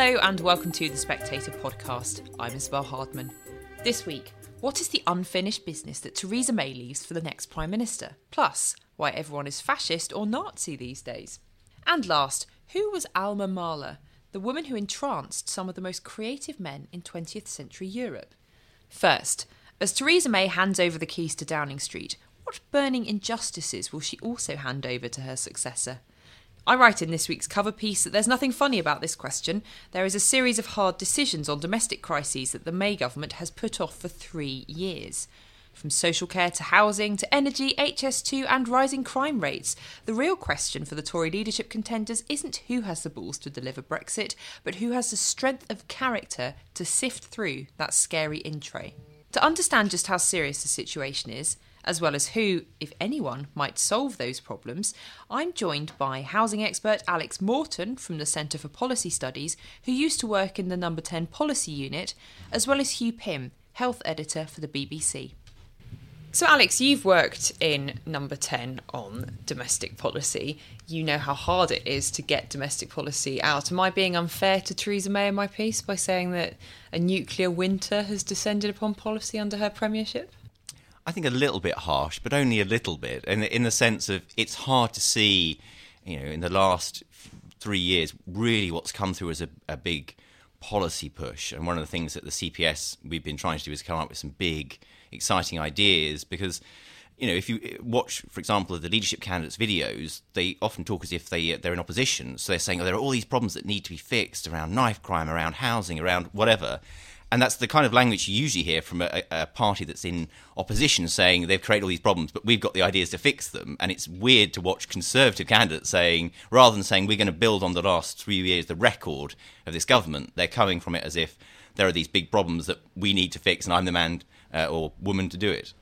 Hello and welcome to the Spectator podcast. I'm Isabel Hardman. This week, what is the unfinished business that Theresa May leaves for the next Prime Minister? Plus, why everyone is fascist or Nazi these days. And last, who was Alma Mahler, the woman who entranced some of the most creative men in 20th century Europe? First, as Theresa May hands over the keys to Downing Street, what burning injustices will she also hand over to her successor? I write in this week's cover piece that there's nothing funny about this question. There is a series of hard decisions on domestic crises that the May government has put off for three years. From social care to housing to energy, HS2, and rising crime rates, the real question for the Tory leadership contenders isn't who has the balls to deliver Brexit, but who has the strength of character to sift through that scary in tray. To understand just how serious the situation is, as well as who, if anyone, might solve those problems, I'm joined by housing expert Alex Morton from the Centre for Policy Studies, who used to work in the Number 10 Policy Unit, as well as Hugh Pym, health editor for the BBC. So, Alex, you've worked in number 10 on domestic policy. You know how hard it is to get domestic policy out. Am I being unfair to Theresa May in my piece by saying that a nuclear winter has descended upon policy under her premiership? I think a little bit harsh, but only a little bit, the, in the sense of it's hard to see, you know, in the last three years, really what's come through as a, a big policy push. And one of the things that the CPS we've been trying to do is come up with some big, exciting ideas because you know, if you eh, watch, for example, the leadership candidates' videos, they often talk as if they eh, they're in opposition. So they're saying, "Oh, there are all these problems that need to be fixed around knife crime, around housing, around whatever," And that's the kind of language you usually hear from a, a, party that's in opposition saying they've created all these problems, but we've got the ideas to fix them. And it's weird to watch conservative candidates saying, rather than saying we're going to build on the last three years the record of this government, they're coming from it as if there are these big problems that we need to fix and I'm the man uh, or woman to do it.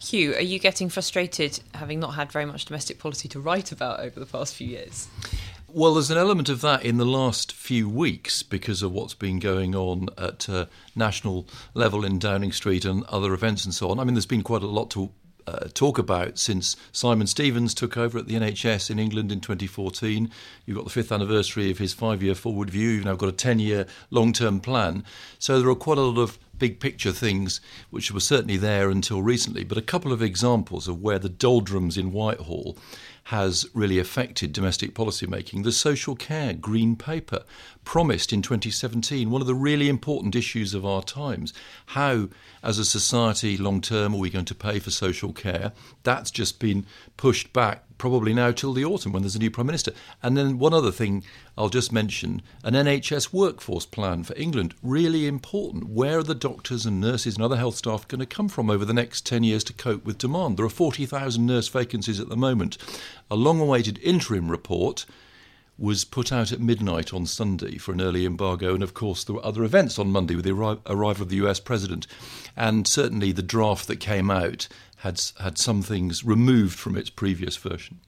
Hugh, are you getting frustrated having not had very much domestic policy to write about over the past few years? Well, there's an element of that in the last few weeks because of what's been going on at uh, national level in Downing Street and other events and so on. I mean, there's been quite a lot to uh, talk about since Simon Stevens took over at the NHS in England in 2014. You've got the fifth anniversary of his five year forward view. You've now got a 10 year long term plan. So there are quite a lot of big picture things which were certainly there until recently, but a couple of examples of where the doldrums in Whitehall has really affected domestic policy making. The social care green paper promised in 2017, one of the really important issues of our times. How, as a society, long term, are we going to pay for social care? That's just been pushed back probably now till the autumn when there's a new Prime Minister. And then one other thing I'll just mention an NHS workforce plan for England, really important. Where are the doctors and nurses and other health staff going to come from over the next 10 years to cope with demand? There are 40,000 nurse vacancies at the moment. A long awaited interim report was put out at midnight on Sunday for an early embargo. And of course, there were other events on Monday with the arri- arrival of the US president. And certainly the draft that came out had, had some things removed from its previous version.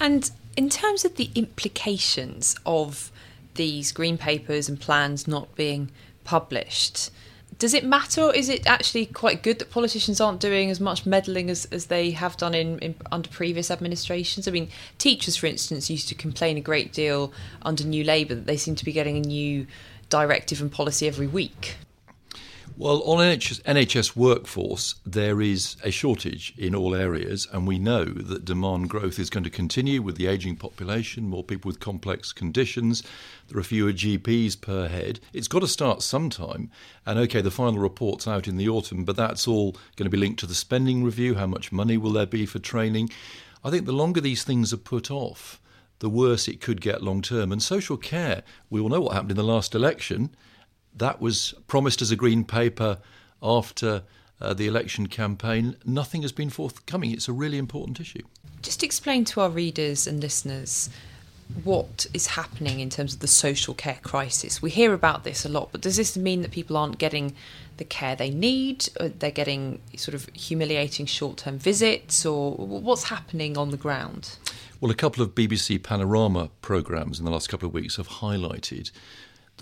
And in terms of the implications of these green papers and plans not being published, does it matter or is it actually quite good that politicians aren't doing as much meddling as, as they have done in, in, under previous administrations? I mean, teachers, for instance, used to complain a great deal under New Labour that they seem to be getting a new directive and policy every week. Well, on NHS, NHS, workforce, there is a shortage in all areas, and we know that demand growth is going to continue with the ageing population, more people with complex conditions. There are fewer GPs per head. It's got to start sometime. And okay, the final report's out in the autumn, but that's all going to be linked to the spending review. How much money will there be for training? I think the longer these things are put off, the worse it could get long term. And social care, we all know what happened in the last election that was promised as a green paper after uh, the election campaign. Nothing has been forthcoming. It's a really important issue. Just explain to our readers and listeners what is happening in terms of the social care crisis. We hear about this a lot, but does this mean that people aren't getting the care they need? They're getting sort of humiliating short term visits, or what's happening on the ground? Well, a couple of BBC Panorama programmes in the last couple of weeks have highlighted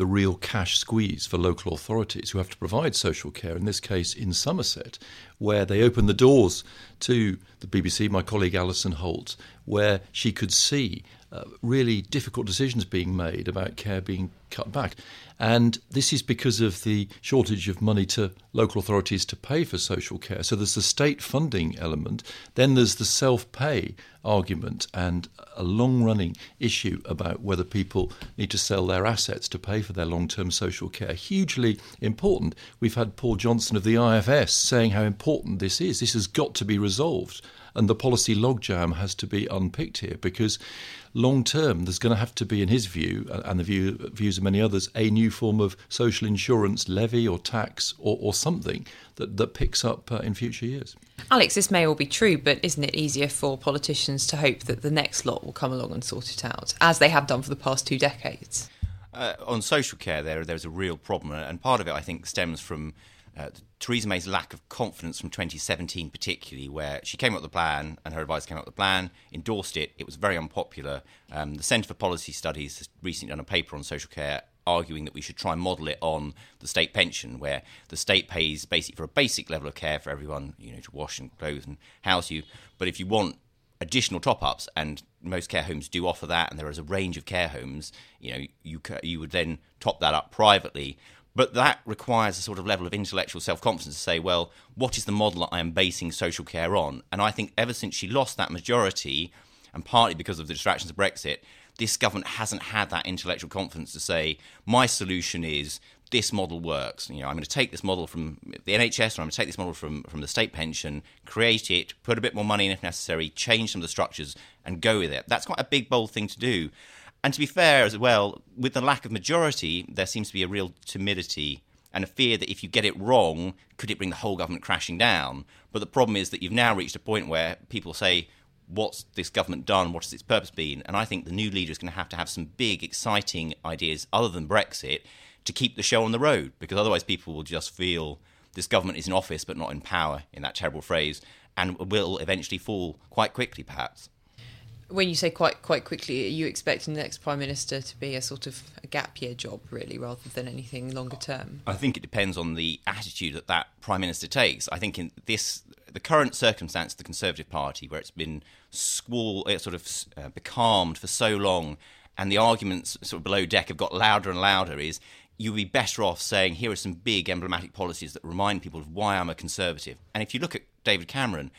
the real cash squeeze for local authorities who have to provide social care, in this case in Somerset, where they open the doors to the BBC, my colleague Alison Holt, where she could see uh, really difficult decisions being made about care being cut back. And this is because of the shortage of money to local authorities to pay for social care. So there's the state funding element, then there's the self pay argument, and a long running issue about whether people need to sell their assets to pay for their long term social care. Hugely important. We've had Paul Johnson of the IFS saying how important this is. This has got to be resolved and the policy logjam has to be unpicked here because long term there's going to have to be, in his view, and the view, views of many others, a new form of social insurance levy or tax or, or something that, that picks up uh, in future years. Alex, this may all be true, but isn't it easier for politicians to hope that the next lot will come along and sort it out, as they have done for the past two decades? Uh, on social care, there there's a real problem, and part of it, I think, stems from uh, Theresa May's lack of confidence from 2017, particularly, where she came up with the plan and her advisor came up with the plan, endorsed it. It was very unpopular. Um, the Centre for Policy Studies has recently done a paper on social care arguing that we should try and model it on the state pension, where the state pays basically for a basic level of care for everyone, you know, to wash and clothe and house you. But if you want additional top ups, and most care homes do offer that, and there is a range of care homes, you know, you, you would then top that up privately but that requires a sort of level of intellectual self confidence to say, well, what is the model that I am basing social care on? And I think ever since she lost that majority, and partly because of the distractions of Brexit, this government hasn't had that intellectual confidence to say, my solution is this model works. You know, I'm going to take this model from the NHS or I'm going to take this model from, from the state pension, create it, put a bit more money in if necessary, change some of the structures, and go with it. That's quite a big, bold thing to do. And to be fair as well, with the lack of majority, there seems to be a real timidity and a fear that if you get it wrong, could it bring the whole government crashing down? But the problem is that you've now reached a point where people say, what's this government done? What has its purpose been? And I think the new leader is going to have to have some big, exciting ideas other than Brexit to keep the show on the road, because otherwise people will just feel this government is in office but not in power, in that terrible phrase, and will eventually fall quite quickly, perhaps when you say quite quite quickly, are you expecting the next prime minister to be a sort of a gap year job, really, rather than anything longer term? I think it depends on the attitude that that prime minister takes. I think in this the current circumstance, of the Conservative Party, where it's been squall, uh, sort of uh, becalmed for so long, and the arguments sort of below deck have got louder and louder, is you'd be better off saying here are some big emblematic policies that remind people of why I'm a conservative. And if you look at David Cameron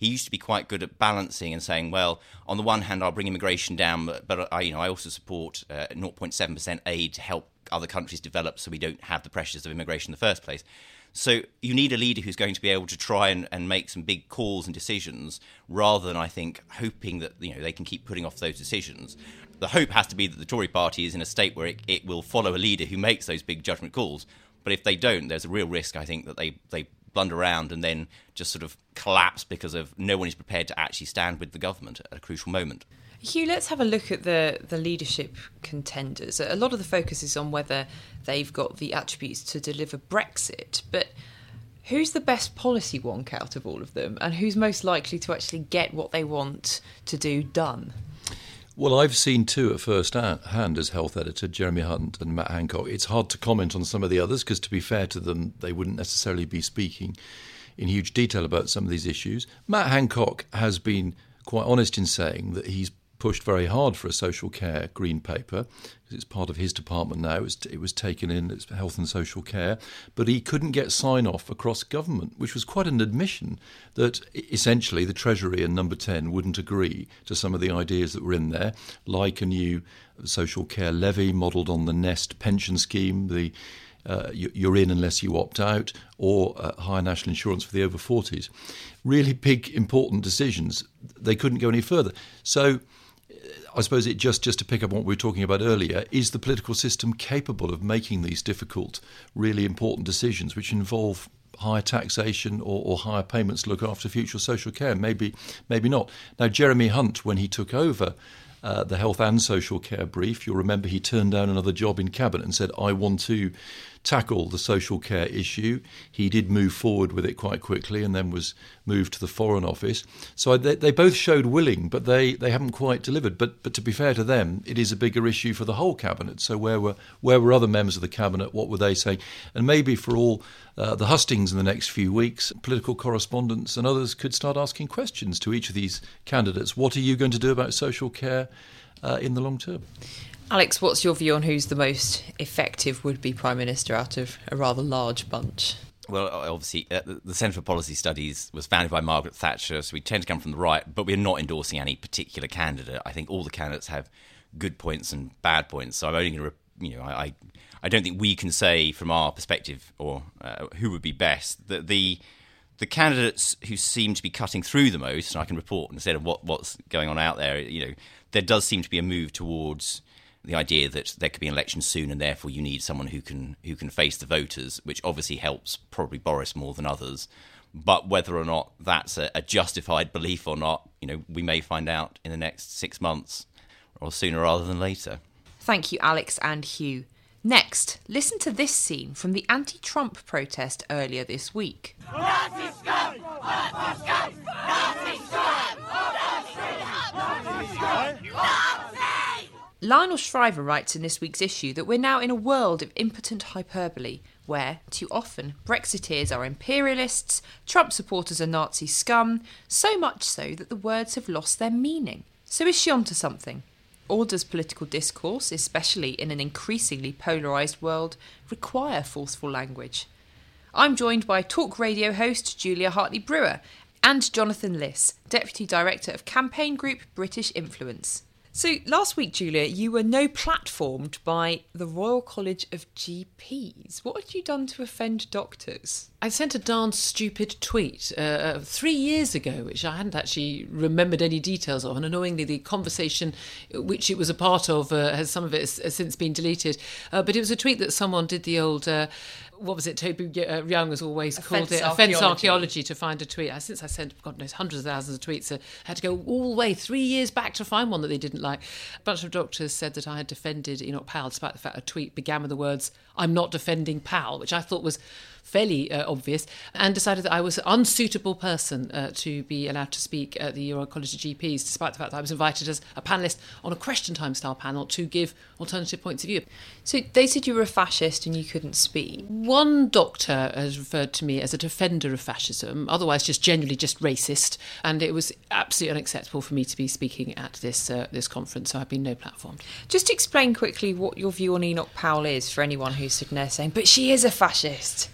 he used to be quite good at balancing and saying, well, on the one hand, I'll bring immigration down, but, but I, you know, I also support uh, 0.7% aid to help other countries develop so we don't have the pressures of immigration in the first place. So you need a leader who's going to be able to try and, and make some big calls and decisions rather than, I think, hoping that you know they can keep putting off those decisions. The hope has to be that the Tory party is in a state where it, it will follow a leader who makes those big judgment calls. But if they don't, there's a real risk, I think, that they, they blunder around and then just sort of collapse because of no one is prepared to actually stand with the government at a crucial moment. Hugh, let's have a look at the, the leadership contenders. A lot of the focus is on whether they've got the attributes to deliver Brexit, but who's the best policy wonk out of all of them, and who's most likely to actually get what they want to do done? Well, I've seen two at first hand as health editor, Jeremy Hunt and Matt Hancock. It's hard to comment on some of the others because, to be fair to them, they wouldn't necessarily be speaking in huge detail about some of these issues. Matt Hancock has been quite honest in saying that he's pushed very hard for a social care green paper because it's part of his department now. It was, it was taken in as health and social care, but he couldn't get sign off across government, which was quite an admission that essentially the Treasury and Number 10 wouldn't agree to some of the ideas that were in there, like a new social care levy modelled on the Nest pension scheme, the uh, you're in unless you opt out, or uh, higher national insurance for the over 40s. Really big, important decisions. They couldn't go any further. So I suppose it just just to pick up on what we were talking about earlier is the political system capable of making these difficult, really important decisions, which involve higher taxation or, or, higher payments to look after future social care. Maybe, maybe not. Now, Jeremy Hunt, when he took over uh, the health and social care brief, you'll remember he turned down another job in cabinet and said, "I want to tackle the social care issue. He did move forward with it quite quickly and then was moved to the Foreign Office. So they, they both showed willing, but they, they haven't quite delivered. But, but to be fair to them, it is a bigger issue for the whole Cabinet. So where were, where were other members of the Cabinet? What were they saying? And maybe for all uh, the hustings in the next few weeks, political correspondents and others could start asking questions to each of these candidates. What are you going to do about social care uh, in the long term? Alex, what's your view on who's the most effective would be Prime Minister out of a rather large bunch? Well, obviously, uh, the Centre for Policy Studies was founded by Margaret Thatcher, so we tend to come from the right, but we're not endorsing any particular candidate. I think all the candidates have good points and bad points. So I'm only going to, you know, I, I don't think we can say from our perspective or uh, who would be best that the the candidates who seem to be cutting through the most, and I can report instead of what, what's going on out there, you know, there does seem to be a move towards the idea that there could be an election soon, and therefore you need someone who can who can face the voters, which obviously helps probably Boris more than others. But whether or not that's a, a justified belief or not, you know, we may find out in the next six months, or sooner rather than later. Thank you, Alex and Hugh. Next, listen to this scene from the anti Trump protest earlier this week. Lionel Shriver writes in this week's issue that we're now in a world of impotent hyperbole, where, too often, Brexiteers are imperialists, Trump supporters are Nazi scum, so much so that the words have lost their meaning. So is she onto something? Or does political discourse, especially in an increasingly polarised world, require forceful language? I'm joined by talk radio host Julia Hartley Brewer and Jonathan Lis, Deputy Director of campaign group British Influence. So last week, Julia, you were no platformed by the Royal College of GPs. What had you done to offend doctors? I sent a darn stupid tweet uh, uh, three years ago, which I hadn't actually remembered any details of. And annoyingly, the conversation which it was a part of uh, has some of it has, since been deleted. Uh, but it was a tweet that someone did the old uh, what was it? Toby uh, Young has always offense called it offense archaeology. archaeology to find a tweet. Since I sent God knows hundreds of thousands of tweets, I had to go all the way three years back to find one that they didn't like. A bunch of doctors said that I had defended Enoch Powell, despite the fact a tweet began with the words "I'm not defending Powell," which I thought was fairly uh, obvious, and decided that I was an unsuitable person uh, to be allowed to speak at the Royal College of GPs, despite the fact that I was invited as a panelist on a question time style panel to give alternative points of view. So they said you were a fascist and you couldn't speak. One doctor has referred to me as a defender of fascism, otherwise just generally just racist, and it was absolutely unacceptable for me to be speaking at this uh, this conference. So I've been no platform. Just explain quickly what your view on Enoch Powell is for anyone who's sitting there saying, "But she is a fascist."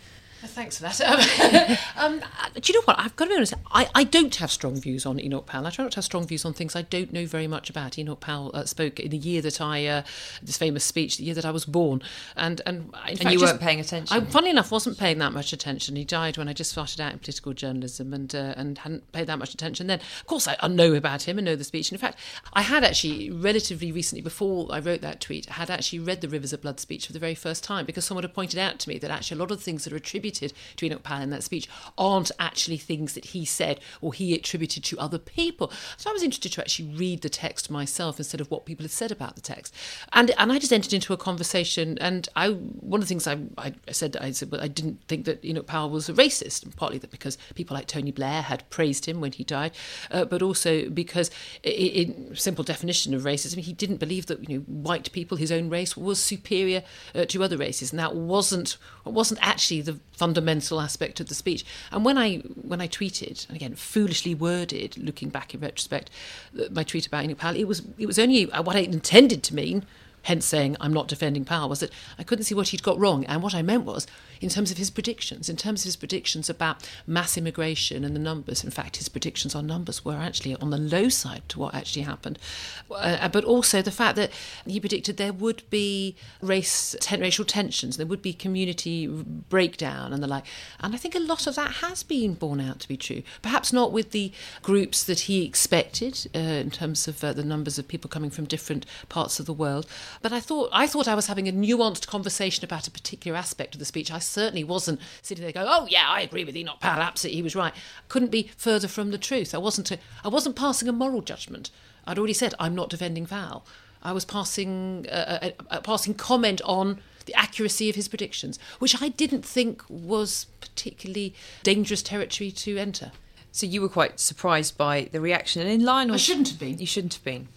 Thanks for that. Um, um, do you know what? I've got to be honest. I, I don't have strong views on Enoch Powell. I try not to have strong views on things I don't know very much about. Enoch Powell uh, spoke in the year that I, uh, this famous speech, the year that I was born, and and, and fact, you weren't paying attention. I, funnily enough, wasn't paying that much attention. He died when I just started out in political journalism, and uh, and hadn't paid that much attention then. Of course, I, I know about him and know the speech. And in fact, I had actually relatively recently, before I wrote that tweet, had actually read the Rivers of Blood speech for the very first time because someone had pointed out to me that actually a lot of the things that are attributed to Enoch Powell in that speech aren't actually things that he said or he attributed to other people. So I was interested to actually read the text myself instead of what people had said about the text. And and I just entered into a conversation and I one of the things I, I said I said well, I didn't think that Enoch Powell was a racist, partly that because people like Tony Blair had praised him when he died, uh, but also because in, simple definition of racism, he didn't believe that you know white people, his own race, was superior uh, to other races, and that wasn't wasn't actually the fundamental aspect of the speech. And when I when I tweeted, and again foolishly worded, looking back in retrospect, uh, my tweet about Powell, it was it was only what I intended to mean hence saying I'm not defending Powell, was that I couldn't see what he'd got wrong. And what I meant was, in terms of his predictions, in terms of his predictions about mass immigration and the numbers, in fact, his predictions on numbers were actually on the low side to what actually happened. Uh, but also the fact that he predicted there would be race, ten, racial tensions, there would be community breakdown and the like. And I think a lot of that has been borne out to be true. Perhaps not with the groups that he expected uh, in terms of uh, the numbers of people coming from different parts of the world. But I thought I thought I was having a nuanced conversation about a particular aspect of the speech. I certainly wasn't sitting there going, "Oh yeah, I agree with Enoch Powell. Absolutely, he was right." Couldn't be further from the truth. I wasn't. A, I wasn't passing a moral judgment. I'd already said I'm not defending Val. I was passing a, a, a passing comment on the accuracy of his predictions, which I didn't think was particularly dangerous territory to enter. So you were quite surprised by the reaction, and in line, I shouldn't have been. You shouldn't have been.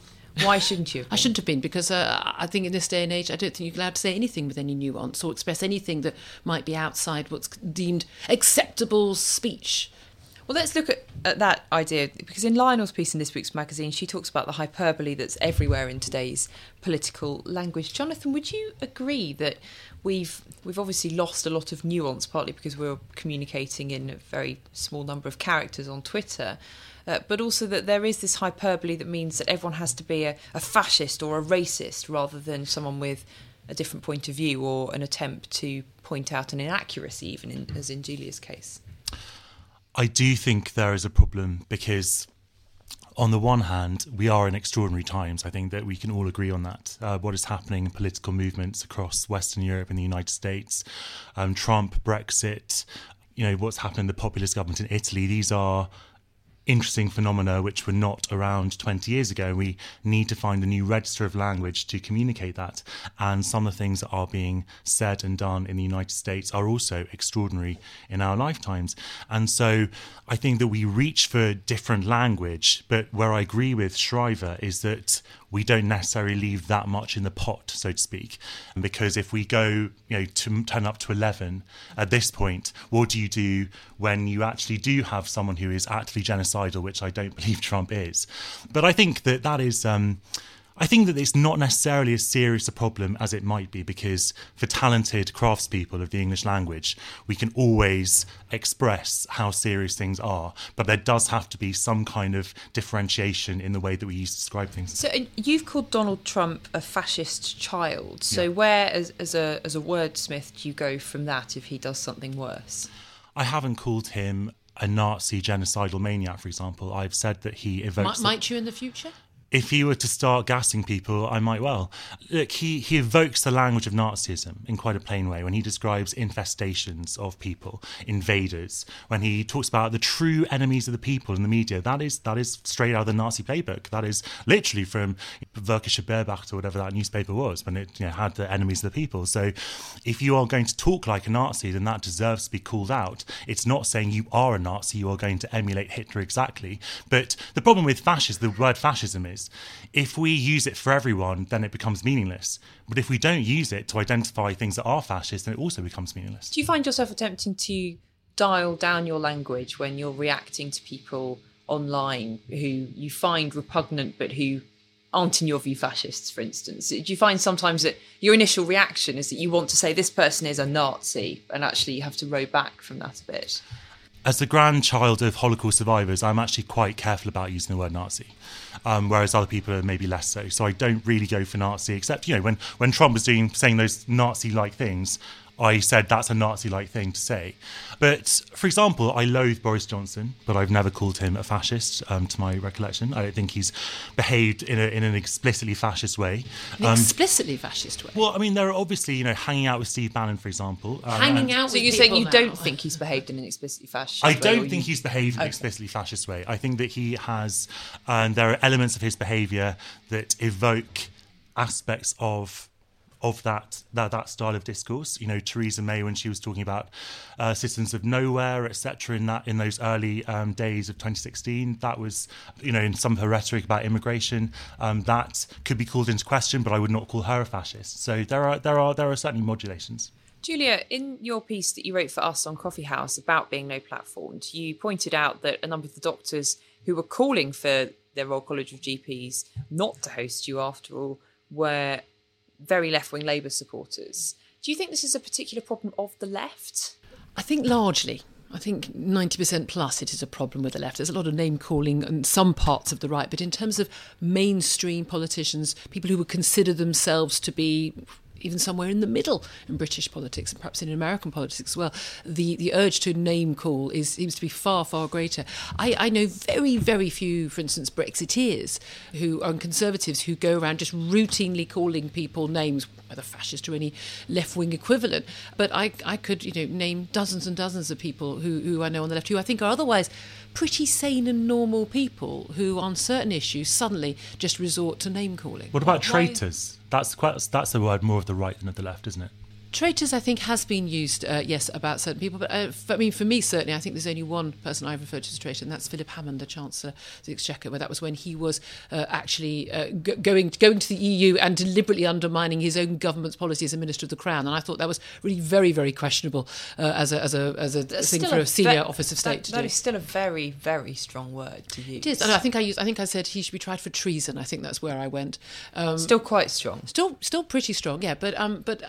Why shouldn't you? I shouldn't have been because uh, I think in this day and age, I don't think you're allowed to say anything with any nuance or express anything that might be outside what's deemed acceptable speech. Well, let's look at, at that idea because in Lionel's piece in this week's magazine, she talks about the hyperbole that's everywhere in today's political language. Jonathan, would you agree that we've we've obviously lost a lot of nuance, partly because we're communicating in a very small number of characters on Twitter, uh, but also that there is this hyperbole that means that everyone has to be a, a fascist or a racist rather than someone with a different point of view or an attempt to point out an inaccuracy, even in, as in Julia's case. I do think there is a problem because, on the one hand, we are in extraordinary times. I think that we can all agree on that. Uh, what is happening in political movements across Western Europe and the United States, um, Trump, Brexit, you know, what's happening in the populist government in Italy, these are interesting phenomena which were not around 20 years ago. We need to find a new register of language to communicate that. And some of the things that are being said and done in the United States are also extraordinary in our lifetimes. And so I think that we reach for different language, but where I agree with Shriver is that we don't necessarily leave that much in the pot, so to speak. Because if we go, you know, to turn up to 11 at this point, what do you do when you actually do have someone who is actively genocidal, which I don't believe Trump is? But I think that that is. Um, I think that it's not necessarily as serious a problem as it might be because for talented craftspeople of the English language, we can always express how serious things are. But there does have to be some kind of differentiation in the way that we use to describe things. So you've called Donald Trump a fascist child. So yeah. where, as, as a as a wordsmith, do you go from that if he does something worse? I haven't called him a Nazi genocidal maniac, for example. I've said that he evokes. Might, might you in the future? If he were to start gassing people, I might well. Look, he, he evokes the language of Nazism in quite a plain way when he describes infestations of people, invaders, when he talks about the true enemies of the people in the media. That is that is straight out of the Nazi playbook. That is literally from Völkische Beobachter or whatever that newspaper was when it you know, had the enemies of the people. So if you are going to talk like a Nazi, then that deserves to be called out. It's not saying you are a Nazi, you are going to emulate Hitler exactly. But the problem with fascism, the word fascism is is if we use it for everyone, then it becomes meaningless. But if we don't use it to identify things that are fascist, then it also becomes meaningless. Do you find yourself attempting to dial down your language when you're reacting to people online who you find repugnant but who aren't in your view fascists, for instance? Do you find sometimes that your initial reaction is that you want to say this person is a Nazi and actually you have to row back from that a bit? as the grandchild of Holocaust survivors, I'm actually quite careful about using the word Nazi, um, whereas other people are maybe less so. So I don't really go for Nazi, except you know when when Trump was doing saying those Nazi-like things, I said that's a Nazi like thing to say. But for example, I loathe Boris Johnson, but I've never called him a fascist um, to my recollection. I don't think he's behaved in, a, in an explicitly fascist way. An um, explicitly fascist way? Well, I mean, there are obviously, you know, hanging out with Steve Bannon, for example. Um, hanging out So you're saying you now. don't think he's behaved in an explicitly fascist I way? I don't think you... he's behaved in an explicitly fascist way. I think that he has, and there are elements of his behaviour that evoke aspects of of that, that that style of discourse. You know, Theresa May when she was talking about uh, citizens of nowhere, etc. In that in those early um, days of 2016, that was you know in some of her rhetoric about immigration, um, that could be called into question. But I would not call her a fascist. So there are there are there are certainly modulations. Julia, in your piece that you wrote for us on Coffee House about being no platformed, you pointed out that a number of the doctors who were calling for their Royal College of GPs not to host you after all were very left wing Labour supporters. Do you think this is a particular problem of the left? I think largely. I think 90% plus it is a problem with the left. There's a lot of name calling in some parts of the right, but in terms of mainstream politicians, people who would consider themselves to be even somewhere in the middle in British politics and perhaps in American politics as well, the, the urge to name call is seems to be far, far greater. I, I know very, very few, for instance, Brexiteers who are conservatives who go around just routinely calling people names, whether fascist or any left wing equivalent. But I, I could you know name dozens and dozens of people who, who I know on the left who I think are otherwise pretty sane and normal people who, on certain issues, suddenly just resort to name calling. What about traitors? That's quite that's a word more of the right than of the left, isn't it? Traitors, I think, has been used, uh, yes, about certain people. But uh, for, I mean, for me, certainly, I think there's only one person I've referred to as a traitor, and that's Philip Hammond, the Chancellor of the Exchequer, where that was when he was uh, actually uh, g- going going to the EU and deliberately undermining his own government's policy as a Minister of the Crown. And I thought that was really very, very questionable uh, as a as a as a That's thing for a senior ve- office of state That, to that do. is still a very, very strong word to use. It is, and I think I used. I think I said he should be tried for treason. I think that's where I went. Um, Still quite strong. still still pretty strong yeah but um but uh,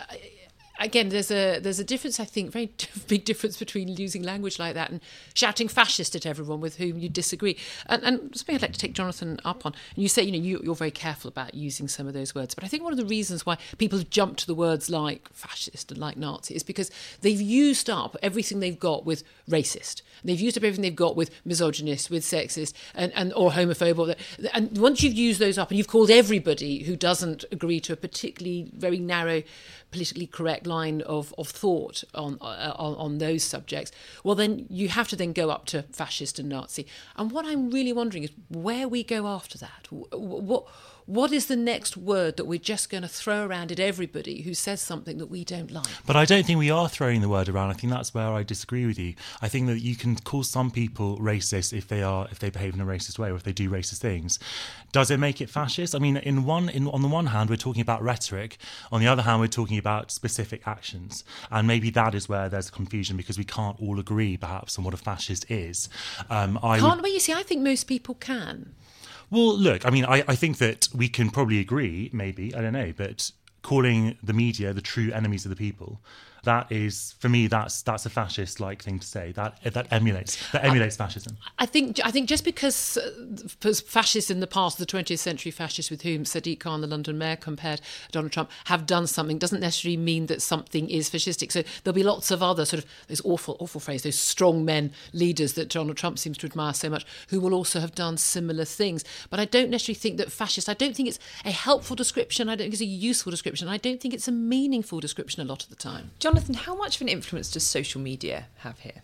again there's a there's a difference i think very big difference between using language like that and shouting fascist at everyone with whom you disagree. And, and something i'd like to take jonathan up on and you say you know you, you're very careful about using some of those words but i think one of the reasons why people jumped to the words like fascist and like nazi is because they've used up everything they've got with racist. They've used up everything they've got with misogynist with sexist and, and or the, and once you've used those up and you've called everybody who doesn't agree to a particularly very narrow politically correct line of, of thought on, uh, on on those subjects, well then you have to then go up to fascist and Nazi. And what I'm really wondering is where we go after that. Wh- wh- What what is the next word that we're just going to throw around at everybody who says something that we don't like? But I don't think we are throwing the word around. I think that's where I disagree with you. I think that you can call some people racist if they are if they behave in a racist way or if they do racist things. Does it make it fascist? I mean, in one in on the one hand, we're talking about rhetoric. On the other hand, we're talking about specific actions, and maybe that is where there's confusion because we can't all agree, perhaps, on what a fascist is. Um, I Can't we? You see, I think most people can. Well, look, I mean, I, I think that we can probably agree, maybe, I don't know, but calling the media the true enemies of the people, that is, for me, that's that's a fascist like thing to say. That that emulates that emulates fascism. I think I think just because uh, fascists in the past, the 20th century fascists with whom Sadiq Khan, the London mayor, compared Donald Trump, have done something doesn't necessarily mean that something is fascistic. So there'll be lots of other sort of those awful, awful phrase, those strong men leaders that Donald Trump seems to admire so much, who will also have done similar things. But I don't necessarily think that fascist. I don't think it's a helpful description. I don't think it's a useful description. I don't think it's a meaningful description a lot of the time. Jonathan, how much of an influence does social media have here?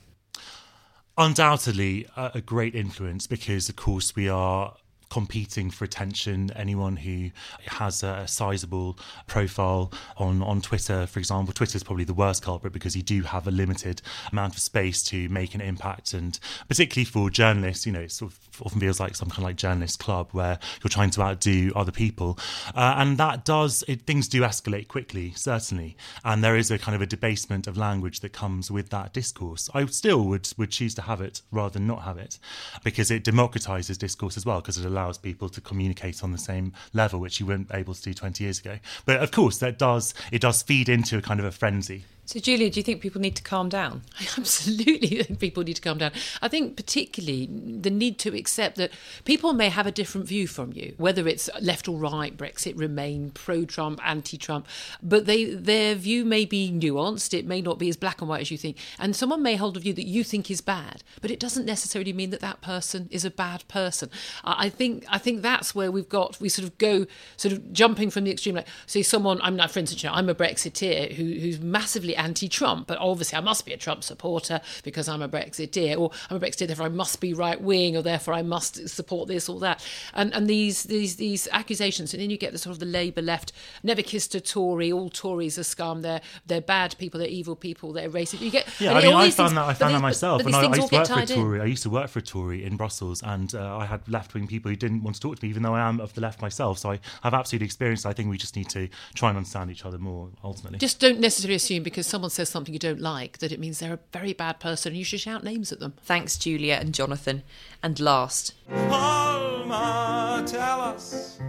Undoubtedly, a, a great influence because, of course, we are competing for attention. Anyone who has a sizable profile on, on Twitter, for example, Twitter is probably the worst culprit because you do have a limited amount of space to make an impact. And particularly for journalists, you know, it sort of often feels like some kind of like journalist club where you're trying to outdo other people. Uh, and that does, it, things do escalate quickly, certainly. And there is a kind of a debasement of language that comes with that discourse. I still would, would choose to have it rather than not have it because it democratizes discourse as well because it allows people to communicate on the same level, which you weren't able to do 20 years ago. But of course, that does it does feed into a kind of a frenzy. So, Julia, do you think people need to calm down? I absolutely think people need to calm down. I think particularly the need to accept that people may have a different view from you, whether it's left or right, Brexit, Remain, pro-Trump, anti-Trump, but they their view may be nuanced. It may not be as black and white as you think, and someone may hold a view that you think is bad, but it doesn't necessarily mean that that person is a bad person. I think I think that's where we've got we sort of go sort of jumping from the extreme. Like, say someone I'm not, for instance, you I'm a Brexiteer who, who's massively anti-Trump, but obviously I must be a Trump supporter because I'm a Brexiteer, or I'm a Brexiteer, therefore I must be right wing, or therefore I must support this or that. And and these these these accusations, and then you get the sort of the Labour left, never kissed a Tory, all Tories are scum, they're they're bad people, they're evil people, they're racist. You get Yeah, I mean, I found things- that I found that these- but- myself, but and I, I used to work for a tied in. Tory. I used to work for a Tory in Brussels, and uh, I had left wing people who didn't want to talk to me, even though I am of the left myself. So I have absolutely experienced. I think we just need to try and understand each other more ultimately. Just don't necessarily assume because someone says something you don't like that it means they're a very bad person and you should shout names at them. Thanks, Julia and Jonathan. And last, Alma, tell us,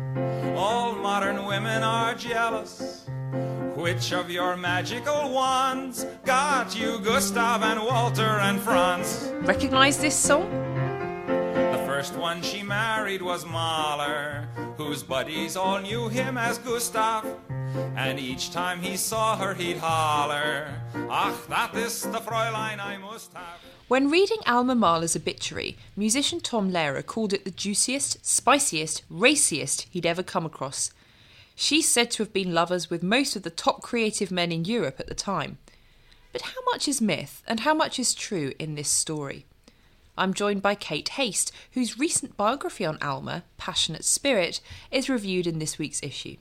all modern women are jealous. Which of your magical wands got you Gustav and Walter and Franz? recognise this song? First one she married was Mahler, whose buddies all knew him as Gustav. And each time he saw her, he'd holler, Ach, that is the Fräulein I must have. When reading Alma Mahler's obituary, musician Tom Lehrer called it the juiciest, spiciest, raciest he'd ever come across. She's said to have been lovers with most of the top creative men in Europe at the time. But how much is myth and how much is true in this story? I'm joined by Cate Haste, whose recent biography on Alma, Passionate Spirit, is reviewed in this week's issue.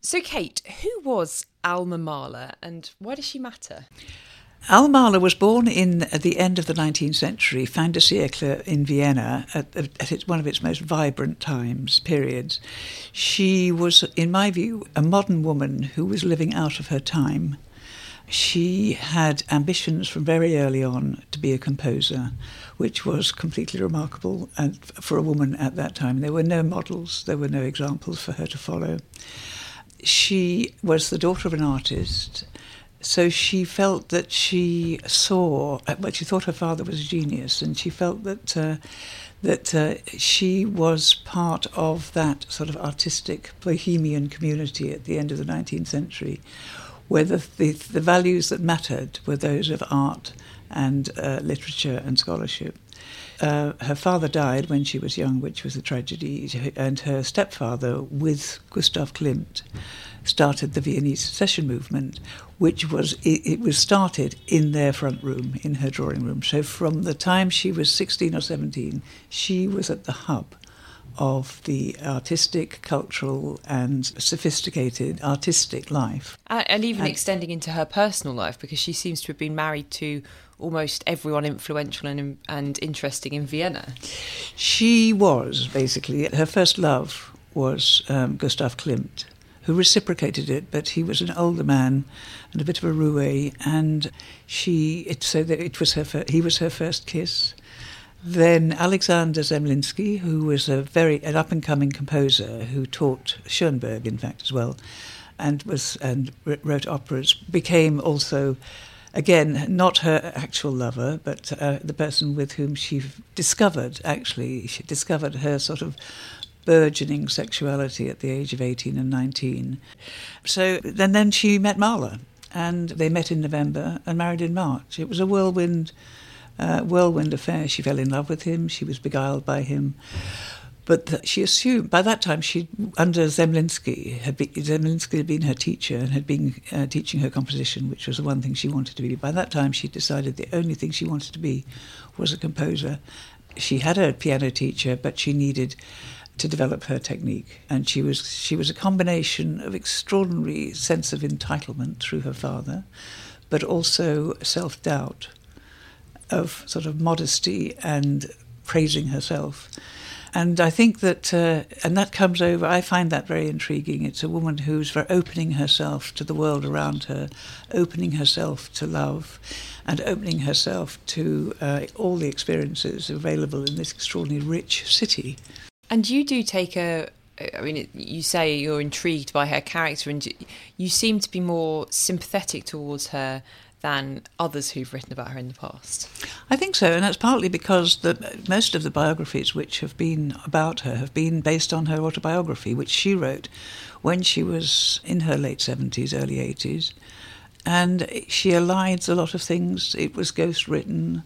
So, Cate, who was Alma Mahler and why does she matter? Al Mahler was born in at the end of the 19th century, fin de siècle in Vienna, at, at its, one of its most vibrant times, periods. She was, in my view, a modern woman who was living out of her time. She had ambitions from very early on to be a composer, which was completely remarkable and for a woman at that time. There were no models, there were no examples for her to follow. She was the daughter of an artist so she felt that she saw, uh, well, she thought her father was a genius, and she felt that uh, that uh, she was part of that sort of artistic bohemian community at the end of the 19th century, where the, the, the values that mattered were those of art and uh, literature and scholarship. Uh, her father died when she was young, which was a tragedy, and her stepfather, with Gustav Klimt, started the Viennese secession movement, which was it, it, was started in their front room, in her drawing room. So from the time she was 16 or 17, she was at the hub of the artistic, cultural, and sophisticated artistic life. And, even and, extending into her personal life, because she seems to have been married to almost everyone influential and, and interesting in Vienna. She was, basically. Her first love was um, Gustav Klimt who reciprocated it, but he was an older man and a bit of a roue, and she it, so that it was her he was her first kiss. Then Alexander Zemlinsky, who was a very an up and coming composer who taught Schoenberg, in fact, as well, and was and wrote operas, became also again, not her actual lover, but uh, the person with whom she discovered, actually, she discovered her sort of burgeoning sexuality at the age of 18 and 19. So then, then she met Mahler, and they met in November and married in March. It was a whirlwind, uh, whirlwind affair. She fell in love with him. She was beguiled by him. But she assumed by that time she, under Zemlinsky, had be, Zemlinsky had been her teacher and had been uh, teaching her composition, which was the one thing she wanted to be. By that time, she decided the only thing she wanted to be was a composer. She had a piano teacher, but she needed to develop her technique. And she was she was a combination of extraordinary sense of entitlement through her father, but also self doubt, of sort of modesty and praising herself. And I think that, uh, and that comes over, I find that very intriguing. It's a woman who's for opening herself to the world around her, opening herself to love, and opening herself to uh, all the experiences available in this extraordinarily rich city. And you do take a. I mean, you say you're intrigued by her character, and you seem to be more sympathetic towards her than others who've written about her in the past. I think so, and that's partly because the, most of the biographies which have been about her have been based on her autobiography, which she wrote when she was in her late 70s, early 80s. And she elides a lot of things. It was ghost written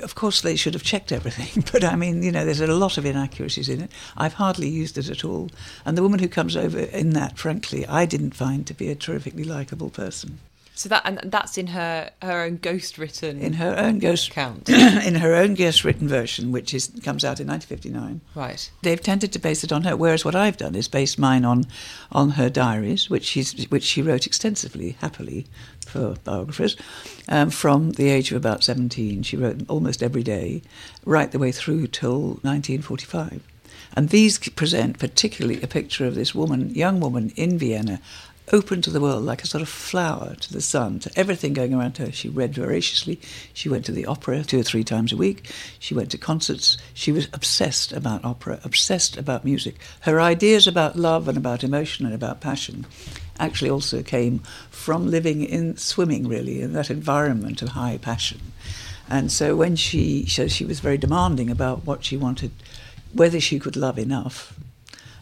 of course, they should have checked everything, but I mean, you know, there's a lot of inaccuracies in it. I've hardly used it at all. And the woman who comes over in that, frankly, I didn't find to be a terrifically likable person. So that and that's in her her own ghost written in her own ghost count in her own ghost written version, which is comes out in 1959. Right. They've tended to base it on her, whereas what I've done is based mine on on her diaries, which she's which she wrote extensively, happily for biographers, um, from the age of about 17. She wrote almost every day, right the way through till 1945. And these present particularly a picture of this woman, young woman in Vienna, open to the world like a sort of flower to the sun, to everything going around her. She read voraciously. She went to the opera two or three times a week. She went to concerts. She was obsessed about opera, obsessed about music. Her ideas about love and about emotion and about passion actually also came from living in swimming, really, in that environment of high passion. And so when she, so she was very demanding about what she wanted whether she could love enough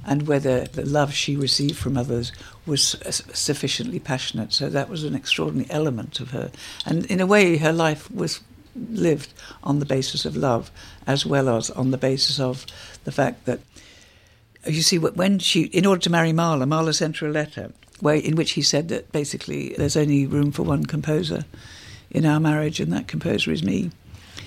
and whether the love she received from others was sufficiently passionate. So that was an extraordinary element of her. And in a way, her life was lived on the basis of love as well as on the basis of the fact that you see when she in order to marry Mahler Mahler sent her a letter where in which he said that basically there's only room for one composer in our marriage and that composer is me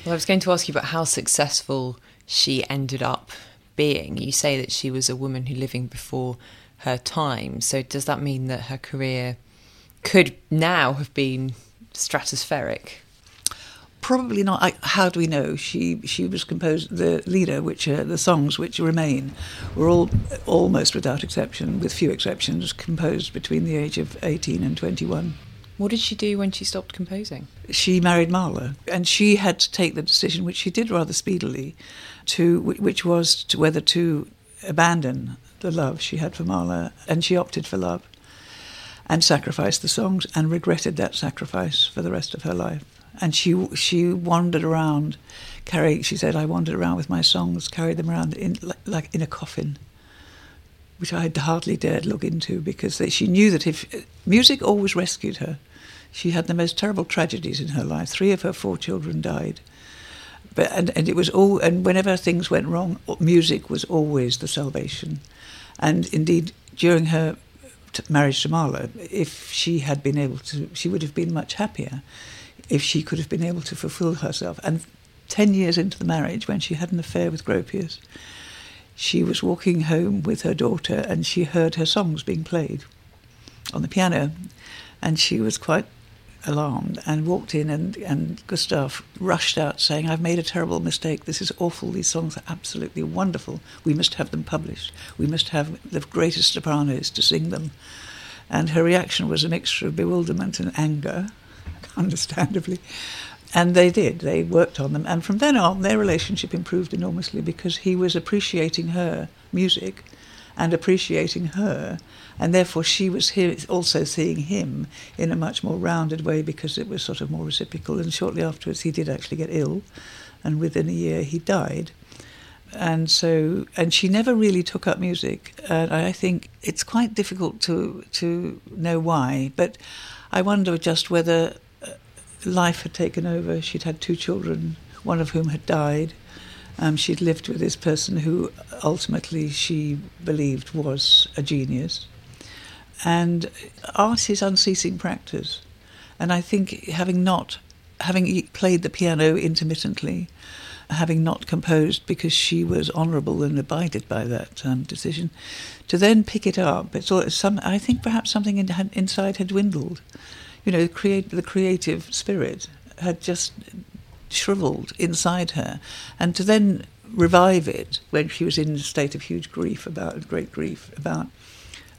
well I was going to ask you about how successful she ended up being. You say that she was a woman who living before her time. So does that mean that her career could now have been stratospheric? Probably not. I, how do we know? She she was composed. The Lieder, which are the songs which remain, were all almost without exception, with few exceptions, composed between the age of eighteen and twenty-one. What did she do when she stopped composing? She married Mahler, and she had to take the decision, which she did rather speedily, to which was to whether to abandon the love she had for Mahler, and she opted for love, and sacrificed the songs, and regretted that sacrifice for the rest of her life. And she she wandered around, carrying. She said, "I wandered around with my songs, carried them around in like in a coffin." Which I had hardly dared look into because she knew that if music always rescued her, she had the most terrible tragedies in her life. Three of her four children died, but and, and it was all and whenever things went wrong, music was always the salvation. And indeed, during her marriage to Mahler, if she had been able to, she would have been much happier if she could have been able to fulfill herself. And ten years into the marriage, when she had an affair with Gropius, she was walking home with her daughter and she heard her songs being played on the piano, and she was quite alarmed and walked in and, and Gustav rushed out saying, I've made a terrible mistake. This is awful. These songs are absolutely wonderful. We must have them published. We must have the greatest sopranos to sing them. And her reaction was a mixture of bewilderment and anger, understandably. And they did. They worked on them. And from then on, their relationship improved enormously because he was appreciating her music and appreciating her and therefore she was also seeing him in a much more rounded way because it was sort of more reciprocal. And shortly afterwards, he did actually get ill, and within a year, he died. And so, and she never really took up music. And I think it's quite difficult to to know why. But I wonder just whether uh, life had taken over. She'd had two children, one of whom had died. Um, she'd lived with this person who ultimately she believed was a genius. And art is unceasing practice. And I think having not, having played the piano intermittently, having not composed because she was honourable and abided by that um, decision, to then pick it up, it's all, some, I think perhaps something in, had, inside had dwindled. You know, create, the creative spirit had just shriveled inside her. And to then revive it when she was in a state of huge grief about, great grief about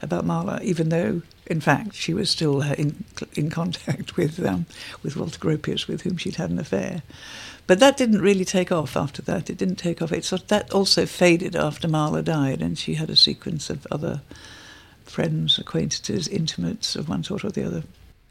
about Mahler, even though, in fact, she was still in, in contact with, um, with Walter Gropius, with whom she'd had an affair. But that didn't really take off after that. It didn't take off. It sort of, that also faded after Mahler died, and she had a sequence of other friends, acquaintances, intimates of one sort or the other.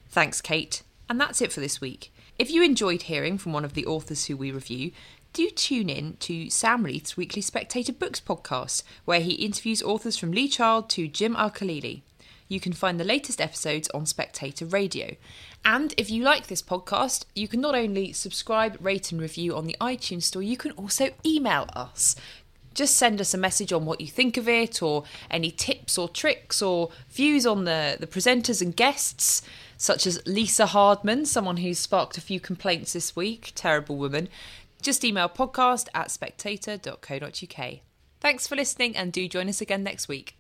Thanks, Cate. And that's it for this week. If you enjoyed hearing from one of the authors who we review, do tune in to Sam Leith's weekly Spectator Books podcast, where he interviews authors from Lee Child to Jim Al Khalili. You can find the latest episodes on Spectator Radio. And if you like this podcast, you can not only subscribe, rate, and review on the iTunes Store, you can also email us. Just send us a message on what you think of it, or any tips or tricks, or views on the, the presenters and guests, such as Lisa Hardman, someone who's sparked a few complaints this week. Terrible woman. Just email podcast at spectator.co.uk. Thanks for listening and do join us again next week.